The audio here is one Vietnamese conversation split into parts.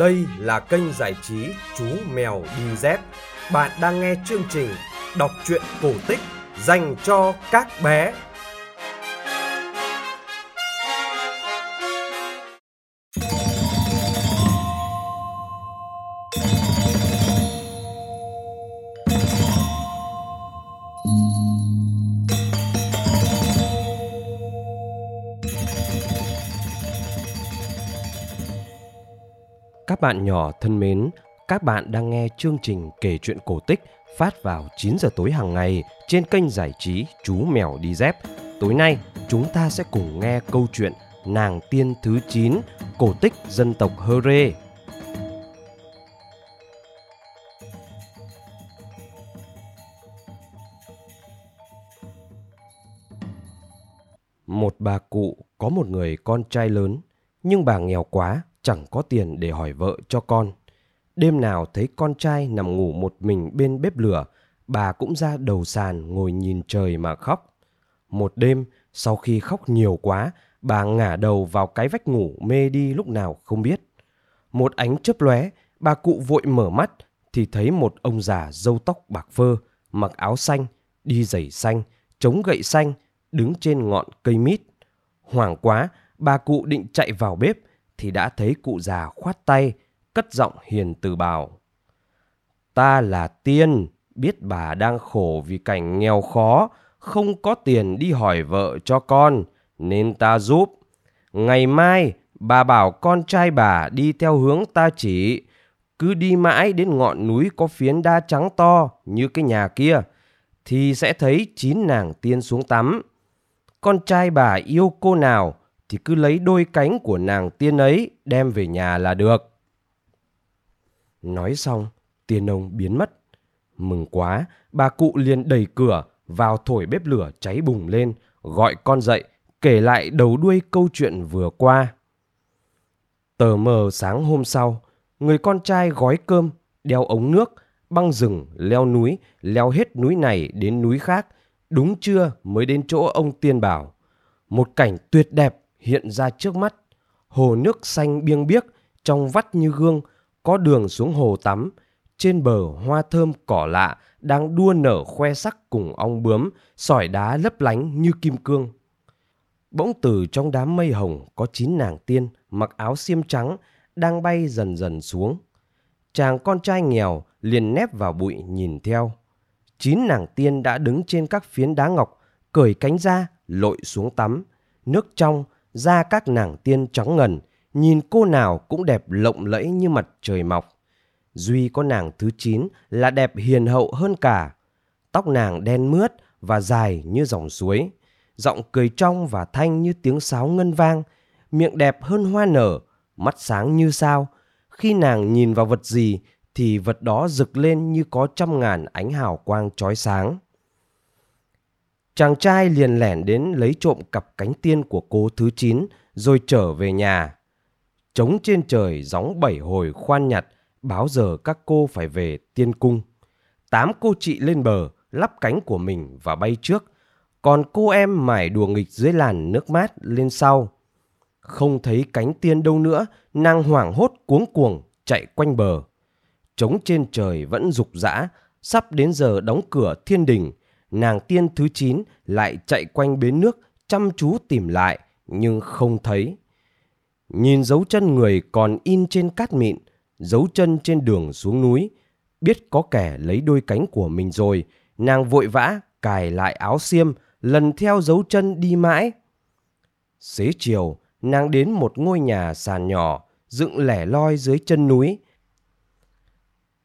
Đây là kênh giải trí Chú Mèo Đi Dép. Bạn đang nghe chương trình đọc truyện cổ tích dành cho các bé. Các bạn nhỏ thân mến, các bạn đang nghe chương trình kể chuyện cổ tích phát vào 9 giờ tối hàng ngày trên kênh giải trí Chú Mèo Đi Dép. Tối nay, chúng ta sẽ cùng nghe câu chuyện Nàng Tiên thứ 9, cổ tích dân tộc Hơ Rê. Một bà cụ có một người con trai lớn, nhưng bà nghèo quá, chẳng có tiền để hỏi vợ cho con. Đêm nào thấy con trai nằm ngủ một mình bên bếp lửa, bà cũng ra đầu sàn ngồi nhìn trời mà khóc. Một đêm, sau khi khóc nhiều quá, bà ngả đầu vào cái vách ngủ mê đi lúc nào không biết. Một ánh chớp lóe, bà cụ vội mở mắt thì thấy một ông già râu tóc bạc phơ, mặc áo xanh, đi giày xanh, chống gậy xanh, đứng trên ngọn cây mít. Hoảng quá, bà cụ định chạy vào bếp thì đã thấy cụ già khoát tay, cất giọng hiền từ bảo. Ta là tiên, biết bà đang khổ vì cảnh nghèo khó, không có tiền đi hỏi vợ cho con, nên ta giúp. Ngày mai, bà bảo con trai bà đi theo hướng ta chỉ, cứ đi mãi đến ngọn núi có phiến đá trắng to như cái nhà kia, thì sẽ thấy chín nàng tiên xuống tắm. Con trai bà yêu cô nào thì cứ lấy đôi cánh của nàng tiên ấy đem về nhà là được. Nói xong, tiên ông biến mất. Mừng quá, bà cụ liền đẩy cửa vào thổi bếp lửa cháy bùng lên, gọi con dậy, kể lại đầu đuôi câu chuyện vừa qua. Tờ mờ sáng hôm sau, người con trai gói cơm, đeo ống nước, băng rừng, leo núi, leo hết núi này đến núi khác, đúng trưa mới đến chỗ ông tiên bảo. Một cảnh tuyệt đẹp hiện ra trước mắt. Hồ nước xanh biêng biếc, trong vắt như gương, có đường xuống hồ tắm. Trên bờ hoa thơm cỏ lạ đang đua nở khoe sắc cùng ong bướm, sỏi đá lấp lánh như kim cương. Bỗng từ trong đám mây hồng có chín nàng tiên mặc áo xiêm trắng đang bay dần dần xuống. Chàng con trai nghèo liền nép vào bụi nhìn theo. Chín nàng tiên đã đứng trên các phiến đá ngọc, cởi cánh ra, lội xuống tắm. Nước trong, da các nàng tiên trắng ngần, nhìn cô nào cũng đẹp lộng lẫy như mặt trời mọc. Duy có nàng thứ chín là đẹp hiền hậu hơn cả. Tóc nàng đen mướt và dài như dòng suối. Giọng cười trong và thanh như tiếng sáo ngân vang. Miệng đẹp hơn hoa nở, mắt sáng như sao. Khi nàng nhìn vào vật gì thì vật đó rực lên như có trăm ngàn ánh hào quang chói sáng. Chàng trai liền lẻn đến lấy trộm cặp cánh tiên của cô thứ chín rồi trở về nhà. Trống trên trời gióng bảy hồi khoan nhặt, báo giờ các cô phải về tiên cung. Tám cô chị lên bờ, lắp cánh của mình và bay trước, còn cô em mải đùa nghịch dưới làn nước mát lên sau. Không thấy cánh tiên đâu nữa, nàng hoảng hốt cuống cuồng chạy quanh bờ. Trống trên trời vẫn rục rã, sắp đến giờ đóng cửa thiên đình, nàng tiên thứ chín lại chạy quanh bến nước chăm chú tìm lại nhưng không thấy. Nhìn dấu chân người còn in trên cát mịn, dấu chân trên đường xuống núi, biết có kẻ lấy đôi cánh của mình rồi, nàng vội vã cài lại áo xiêm, lần theo dấu chân đi mãi. Xế chiều, nàng đến một ngôi nhà sàn nhỏ, dựng lẻ loi dưới chân núi.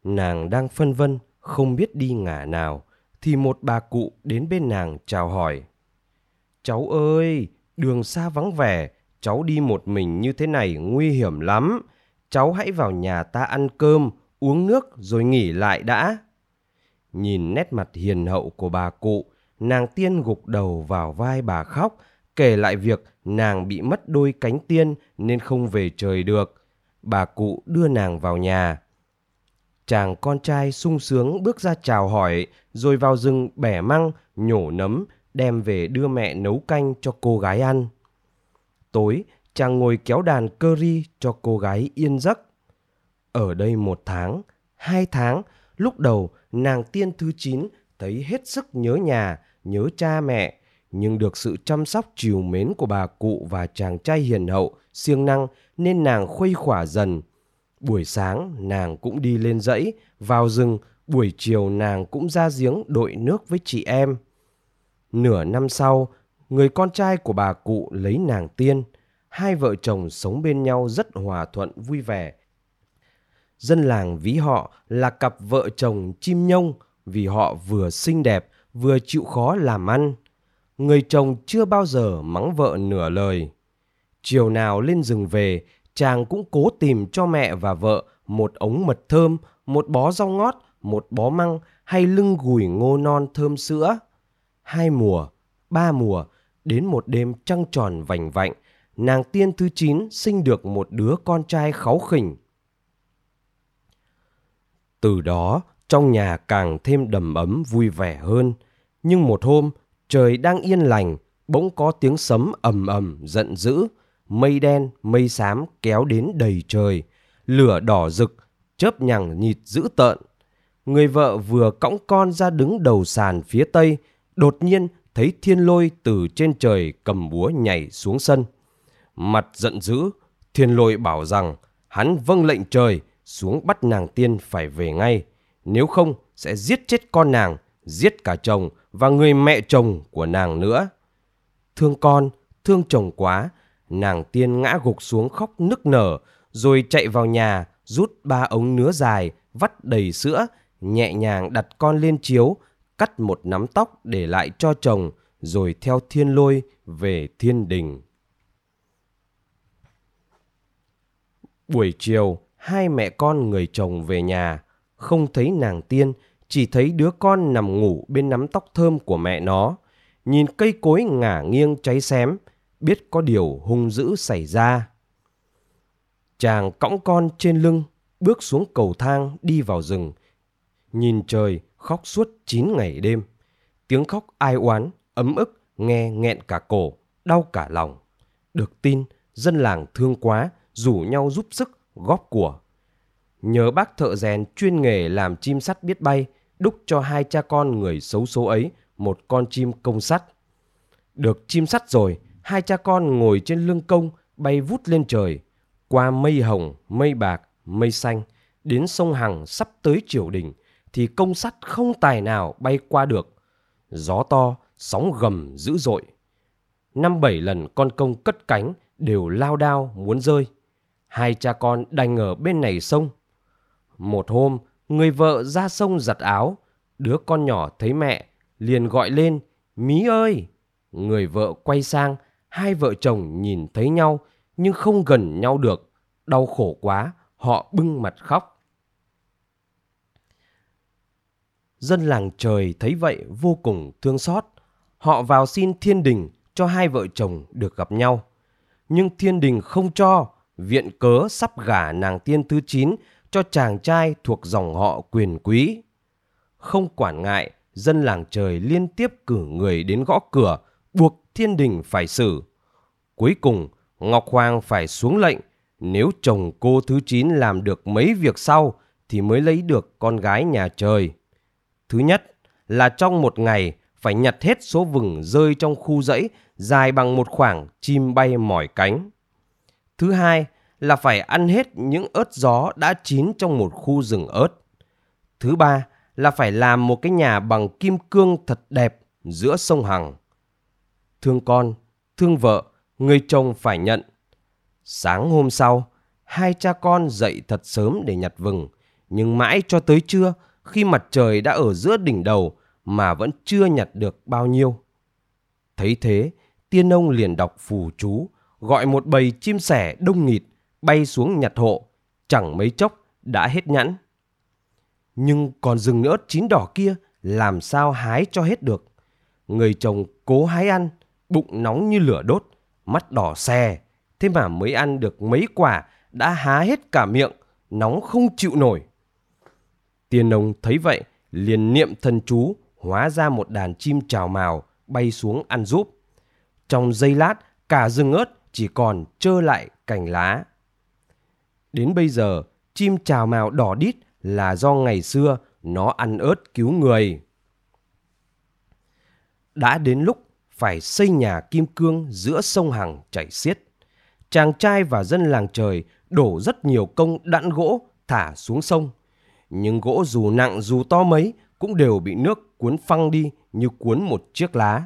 Nàng đang phân vân, không biết đi ngả nào thì một bà cụ đến bên nàng chào hỏi. Cháu ơi, đường xa vắng vẻ, cháu đi một mình như thế này nguy hiểm lắm. Cháu hãy vào nhà ta ăn cơm, uống nước rồi nghỉ lại đã. Nhìn nét mặt hiền hậu của bà cụ, nàng tiên gục đầu vào vai bà khóc, kể lại việc nàng bị mất đôi cánh tiên nên không về trời được. Bà cụ đưa nàng vào nhà, Chàng con trai sung sướng bước ra chào hỏi, rồi vào rừng bẻ măng, nhổ nấm, đem về đưa mẹ nấu canh cho cô gái ăn. Tối, chàng ngồi kéo đàn cơ ri cho cô gái yên giấc. Ở đây một tháng, hai tháng, lúc đầu nàng tiên thứ chín thấy hết sức nhớ nhà, nhớ cha mẹ, nhưng được sự chăm sóc chiều mến của bà cụ và chàng trai hiền hậu, siêng năng nên nàng khuây khỏa dần. Buổi sáng nàng cũng đi lên dãy, vào rừng, buổi chiều nàng cũng ra giếng đội nước với chị em. Nửa năm sau, người con trai của bà cụ lấy nàng tiên. Hai vợ chồng sống bên nhau rất hòa thuận vui vẻ. Dân làng ví họ là cặp vợ chồng chim nhông vì họ vừa xinh đẹp vừa chịu khó làm ăn. Người chồng chưa bao giờ mắng vợ nửa lời. Chiều nào lên rừng về, chàng cũng cố tìm cho mẹ và vợ một ống mật thơm, một bó rau ngót, một bó măng hay lưng gùi ngô non thơm sữa. Hai mùa, ba mùa, đến một đêm trăng tròn vành vạnh, nàng tiên thứ chín sinh được một đứa con trai kháu khỉnh. Từ đó, trong nhà càng thêm đầm ấm vui vẻ hơn. Nhưng một hôm, trời đang yên lành, bỗng có tiếng sấm ầm ầm giận dữ, mây đen, mây xám kéo đến đầy trời, lửa đỏ rực, chớp nhằng nhịt dữ tợn. Người vợ vừa cõng con ra đứng đầu sàn phía tây, đột nhiên thấy thiên lôi từ trên trời cầm búa nhảy xuống sân. Mặt giận dữ, thiên lôi bảo rằng hắn vâng lệnh trời xuống bắt nàng tiên phải về ngay, nếu không sẽ giết chết con nàng, giết cả chồng và người mẹ chồng của nàng nữa. Thương con, thương chồng quá, nàng tiên ngã gục xuống khóc nức nở, rồi chạy vào nhà, rút ba ống nứa dài, vắt đầy sữa, nhẹ nhàng đặt con lên chiếu, cắt một nắm tóc để lại cho chồng, rồi theo thiên lôi về thiên đình. Buổi chiều, hai mẹ con người chồng về nhà, không thấy nàng tiên, chỉ thấy đứa con nằm ngủ bên nắm tóc thơm của mẹ nó. Nhìn cây cối ngả nghiêng cháy xém, biết có điều hung dữ xảy ra. Chàng cõng con trên lưng, bước xuống cầu thang đi vào rừng. Nhìn trời khóc suốt 9 ngày đêm. Tiếng khóc ai oán, ấm ức, nghe nghẹn cả cổ, đau cả lòng. Được tin, dân làng thương quá, rủ nhau giúp sức, góp của. Nhớ bác thợ rèn chuyên nghề làm chim sắt biết bay, đúc cho hai cha con người xấu số ấy một con chim công sắt. Được chim sắt rồi, hai cha con ngồi trên lưng công bay vút lên trời, qua mây hồng, mây bạc, mây xanh, đến sông Hằng sắp tới triều đình, thì công sắt không tài nào bay qua được. Gió to, sóng gầm dữ dội. Năm bảy lần con công cất cánh đều lao đao muốn rơi. Hai cha con đành ở bên này sông. Một hôm, người vợ ra sông giặt áo. Đứa con nhỏ thấy mẹ, liền gọi lên, Mí ơi! Người vợ quay sang, hai vợ chồng nhìn thấy nhau, nhưng không gần nhau được. Đau khổ quá, họ bưng mặt khóc. Dân làng trời thấy vậy vô cùng thương xót. Họ vào xin thiên đình cho hai vợ chồng được gặp nhau. Nhưng thiên đình không cho, viện cớ sắp gả nàng tiên thứ chín cho chàng trai thuộc dòng họ quyền quý. Không quản ngại, dân làng trời liên tiếp cử người đến gõ cửa, buộc thiên đình phải xử. Cuối cùng, Ngọc Hoàng phải xuống lệnh, nếu chồng cô thứ chín làm được mấy việc sau thì mới lấy được con gái nhà trời. Thứ nhất là trong một ngày phải nhặt hết số vừng rơi trong khu dãy dài bằng một khoảng chim bay mỏi cánh. Thứ hai là phải ăn hết những ớt gió đã chín trong một khu rừng ớt. Thứ ba là phải làm một cái nhà bằng kim cương thật đẹp giữa sông Hằng. Thương con, thương vợ, người chồng phải nhận. Sáng hôm sau, hai cha con dậy thật sớm để nhặt vừng, nhưng mãi cho tới trưa khi mặt trời đã ở giữa đỉnh đầu mà vẫn chưa nhặt được bao nhiêu. Thấy thế, tiên ông liền đọc phù chú, gọi một bầy chim sẻ đông nghịt bay xuống nhặt hộ, chẳng mấy chốc đã hết nhẵn. Nhưng còn rừng ớt chín đỏ kia làm sao hái cho hết được. Người chồng cố hái ăn, bụng nóng như lửa đốt, mắt đỏ xè, thế mà mới ăn được mấy quả đã há hết cả miệng, nóng không chịu nổi. Tiên ông thấy vậy, liền niệm thần chú, hóa ra một đàn chim trào mào bay xuống ăn giúp. Trong giây lát, cả rừng ớt chỉ còn trơ lại cành lá. Đến bây giờ, chim chào mào đỏ đít là do ngày xưa nó ăn ớt cứu người. Đã đến lúc phải xây nhà kim cương giữa sông Hằng chảy xiết. Chàng trai và dân làng trời đổ rất nhiều công đặn gỗ thả xuống sông. Nhưng gỗ dù nặng dù to mấy cũng đều bị nước cuốn phăng đi như cuốn một chiếc lá.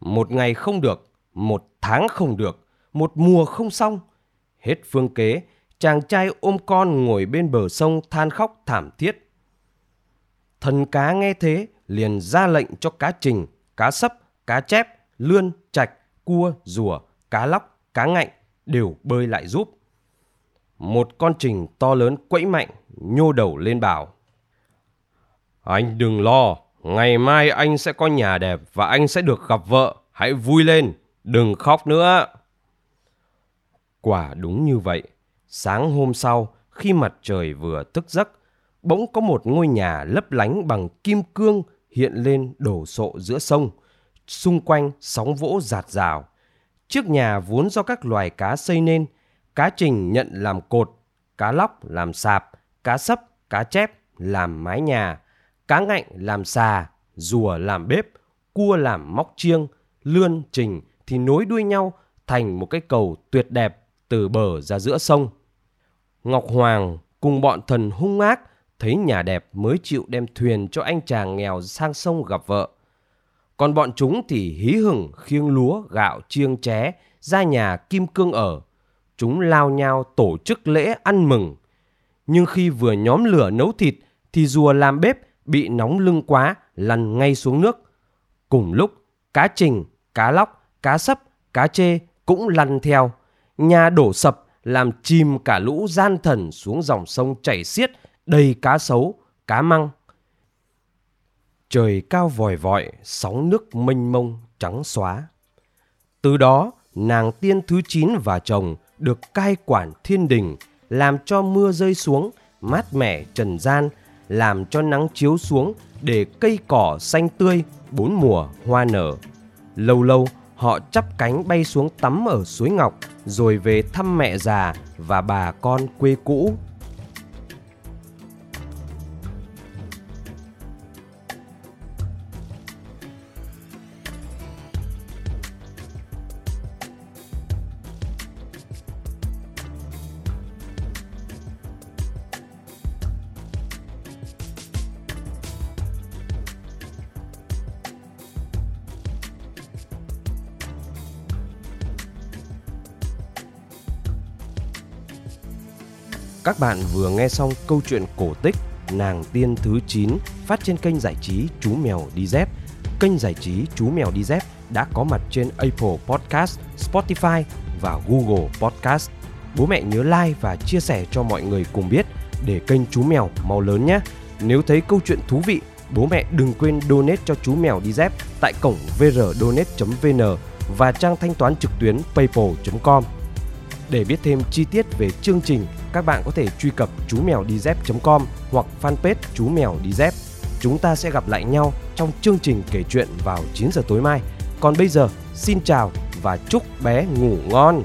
Một ngày không được, một tháng không được, một mùa không xong. Hết phương kế, chàng trai ôm con ngồi bên bờ sông than khóc thảm thiết. Thần cá nghe thế liền ra lệnh cho cá trình, cá sấp, cá chép, lươn, trạch, cua, rùa, cá lóc, cá ngạnh đều bơi lại giúp. Một con trình to lớn quẫy mạnh, nhô đầu lên bảo. Anh đừng lo, ngày mai anh sẽ có nhà đẹp và anh sẽ được gặp vợ. Hãy vui lên, đừng khóc nữa. Quả đúng như vậy. Sáng hôm sau, khi mặt trời vừa thức giấc, bỗng có một ngôi nhà lấp lánh bằng kim cương hiện lên đổ sộ giữa sông. Xung quanh sóng vỗ giạt rào. trước nhà vốn do các loài cá xây nên, cá trình nhận làm cột, cá lóc làm sạp, cá sấp, cá chép làm mái nhà, cá ngạnh làm xà, rùa làm bếp, cua làm móc chiêng, lươn trình thì nối đuôi nhau thành một cái cầu tuyệt đẹp từ bờ ra giữa sông. Ngọc Hoàng cùng bọn thần hung ác thấy nhà đẹp mới chịu đem thuyền cho anh chàng nghèo sang sông gặp vợ. Còn bọn chúng thì hí hửng khiêng lúa, gạo, chiêng ché ra nhà Kim Cương ở. Chúng lao nhau tổ chức lễ ăn mừng. Nhưng khi vừa nhóm lửa nấu thịt thì rùa làm bếp bị nóng lưng quá lăn ngay xuống nước. Cùng lúc, cá trình, cá lóc, cá sấp, cá chê cũng lăn theo. Nhà đổ sập làm chìm cả lũ gian thần xuống dòng sông chảy xiết đầy cá sấu, cá măng. Trời cao vòi vọi, sóng nước mênh mông, trắng xóa. Từ đó, nàng tiên thứ 9 và chồng được cai quản thiên đình, làm cho mưa rơi xuống, mát mẻ trần gian, làm cho nắng chiếu xuống để cây cỏ xanh tươi, bốn mùa hoa nở. Lâu lâu, họ chắp cánh bay xuống tắm ở suối Ngọc, rồi về thăm mẹ già và bà con quê cũ Các bạn vừa nghe xong câu chuyện cổ tích Nàng tiên thứ 9 phát trên kênh giải trí Chú Mèo Đi Dép. Kênh giải trí Chú Mèo Đi Dép đã có mặt trên Apple Podcast, Spotify và Google Podcast. Bố mẹ nhớ like và chia sẻ cho mọi người cùng biết để kênh Chú Mèo mau lớn nhé. Nếu thấy câu chuyện thú vị, bố mẹ đừng quên donate cho chú mèo đi dép tại cổng vrdonate.vn và trang thanh toán trực tuyến paypal.com. Để biết thêm chi tiết về chương trình, các bạn có thể truy cập chú mèo đi dép.com hoặc fanpage chú mèo đi dép. Chúng ta sẽ gặp lại nhau trong chương trình kể chuyện vào 9 giờ tối mai. Còn bây giờ, xin chào và chúc bé ngủ ngon.